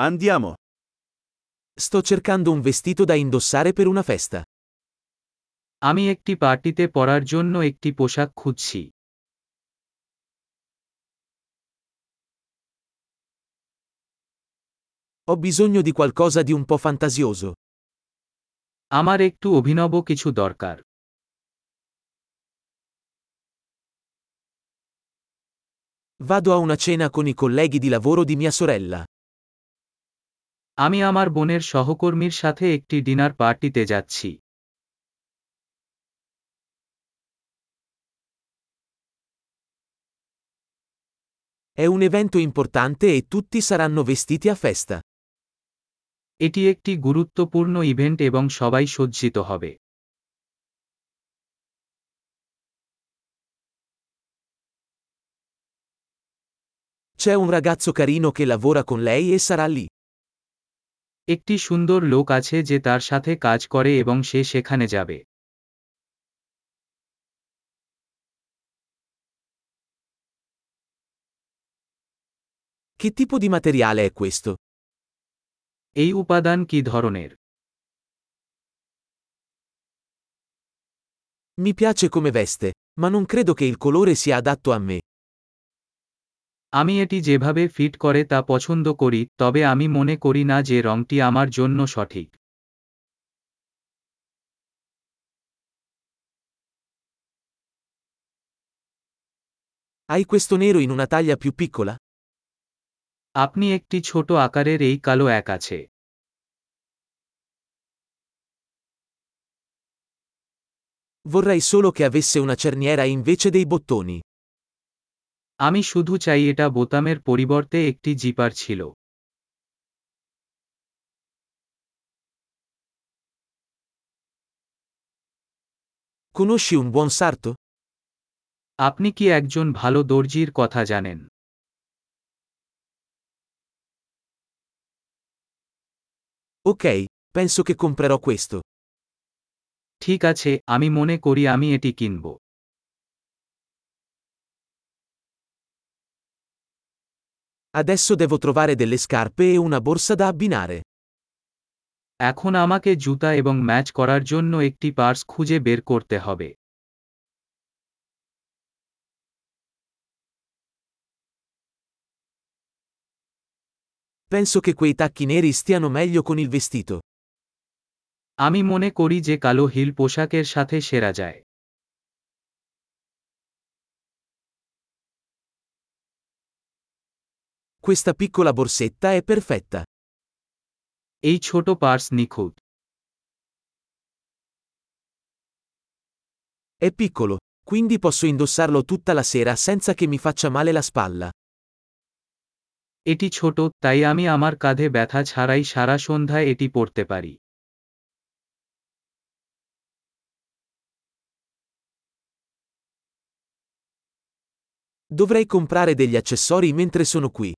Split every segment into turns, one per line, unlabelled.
Andiamo.
Sto cercando un vestito da indossare per una festa.
আমি একটি পার্টিতে পরার জন্য একটি পোশাক খুঁজছি
Ho bisogno di qualcosa di un po' fantasioso.
আমার একটু অভিনব কিছু দরকার
Vado a una cena con i colleghi di lavoro di mia sorella.
আমি আমার বোনের সহকর্মীর সাথে একটি ডিনার পার্টিতে যাচ্ছি
È un evento importante e tutti saranno vestiti a festa.
এটি একটি গুরুত্বপূর্ণ ইভেন্ট এবং সবাই সজ্জিত হবে
C'è un ragazzo carino che lavora con lei e sarà lì.
একটি সুন্দর লোক আছে যে তার সাথে কাজ করে এবং সে সেখানে যাবে
Che tipo di materiale è questo?
এই উপাদান কি ধরনের
Mi piace come veste, ma non credo che il colore sia adatto a me.
আমি এটি যেভাবে ফিট করে তা পছন্দ করি তবে আমি মনে করি না যে রংটি আমার জন্য সঠিক
Hai questo nero in una taglia più piccola?
আপনি একটি ছোট আকারের এই কালো এক আছে
Vorrei solo che avesse una cerniera invece dei bottoni.
আমি শুধু চাই এটা বোতামের পরিবর্তে একটি জিপার ছিল
Conosci un buon sarto?
আপনি কি একজন ভালো দর্জির কথা জানেন
Ok, penso che comprerò questo.
ঠিক আছে আমি মনে করি আমি এটি কিনব
Adesso devo trovare delle scarpe e una borsa da abbinare.
এখন আমাকে জুতা এবং ম্যাচ করার জন্য একটি পার্স খুঁজে বের করতে হবে
Penso che quei tacchi neri stiano meglio con il vestito.
আমি মনে করি যে কালো হিল পোশাকের সাথে সেরা যায়
Questa piccola borsetta è perfetta.
এই ছোট পার্স নিখুঁত
È piccolo, quindi posso indossarlo tutta la sera senza che mi faccia male la spalla.
এটি ছোট তাই আমি আমার কাঁধে ব্যথা ছাড়াই সারা সন্ধ্যায় এটি পরতে পারি
Dovrei comprare degli accessori mentre sono qui.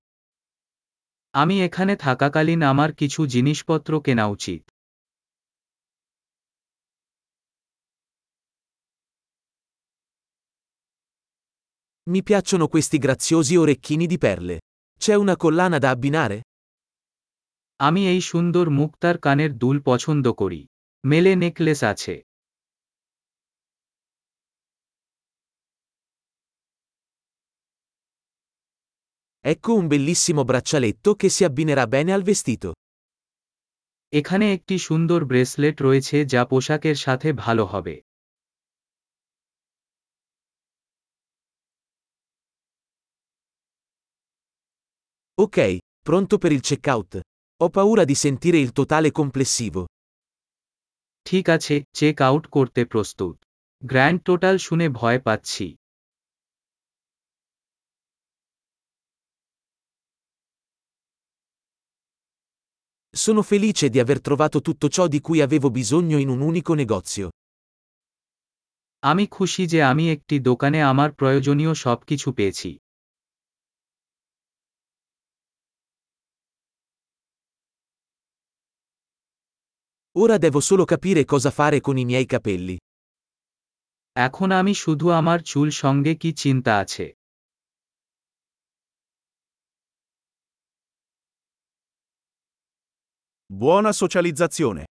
আমি এখানে থাকাকালীন আমার কিছু জিনিসপত্র কেনা উচিত
Mi piacciono questi graziosi orecchini di perle. C'è una collana da abbinare?
আমি এই সুন্দর মুক্তার কানের দুল পছন্দ করি মেলে নেকলেস আছে
Ecco un bellissimo braccialetto che si abbinerà bene al vestito.
এখানে একটি সুন্দর ব্রেসলেট রয়েছে যা পোশাকের সাথে ভালো হবে
Ok, pronto per il checkout. Ho paura di sentire il totale complessivo.
ঠিক আছে চেক আউট করতে প্রস্তুত গ্র্যান্ড টোটাল শুনে ভয় পাচ্ছি
Sono felice di aver trovato tutto ciò di cui avevo bisogno in un unico negozio.
আমি খুশি যে আমি একটি দোকানে আমার প্রয়োজনীয় সবকিছু পেয়েছি
Ora devo solo capire cosa fare con i miei capelli.
এখন আমি শুধু আমার চুল সঙ্গে কি চিন্তা আছে
Buona socializzazione.